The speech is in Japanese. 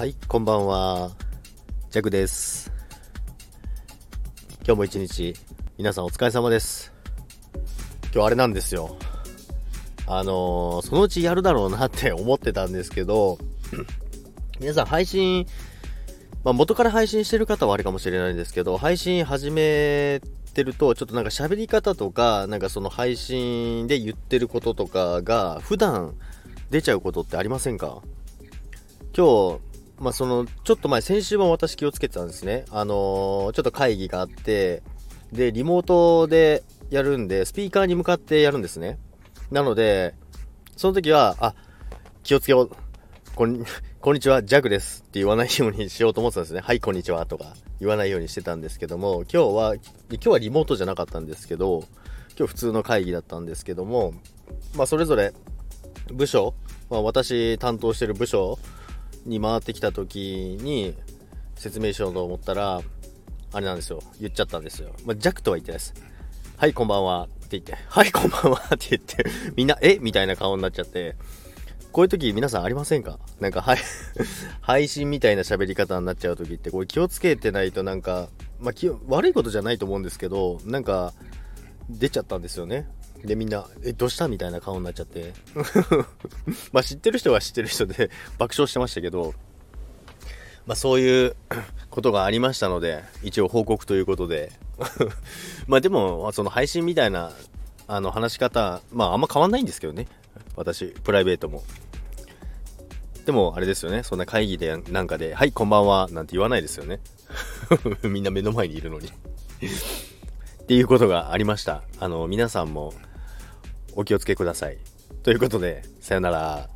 はい、こんばんは。ジャクです。今日も一日、皆さんお疲れ様です。今日あれなんですよ。あのーそのうちやるだろうなって思ってたんですけど、皆さん配信、まあ、元から配信してる方はあれかもしれないんですけど、配信始めてると、ちょっとなんか喋り方とか、なんかその配信で言ってることとかが、普段出ちゃうことってありませんか？今日、まあ、その、ちょっと前、先週も私気をつけてたんですね。あのーちょっと会議があって、で、リモートでやるんで、スピーカーに向かってやるんですね。なので、その時は、あ、気をつけよう。こん、こんにちは、ジャグですって言わないようにしようと思ってたんですね。はい、こんにちはとか言わないようにしてたんですけども、今日は、今日はリモートじゃなかったんですけど、今日普通の会議だったんですけども、まあ、それぞれ部署、まあ、私担当してる部署に回ってきた時に説明しようと思ったら、あれなんですよ。言っちゃったんですよ。まあ、ジャクとは言ってないです。はい、こんばんは。って言って、はい、こんばんは。って言って、みんな、え？みたいな顔になっちゃって、こういう時皆さんありませんか？なんか、はい、配信みたいな喋り方になっちゃう時って、これ気をつけてないとなんか、まあ、気を悪いことじゃないと思うんですけど、なんか、出ちゃったんですよね。で、みんな、え、どうしたみたいな顔になっちゃって。まあ、知ってる人は知ってる人で爆笑してましたけど、まあ、そういうことがありましたので、一応報告ということで。まあ、でも、その配信みたいな、あの、話し方、まあ、あんま変わんないんですけどね。私、プライベートも。でも、あれですよね。そんな会議でなんかで、はい、こんばんは、なんて言わないですよね。みんな目の前にいるのに。っていうことがありました。あの、皆さんもお気をつけください。ということで、さよなら。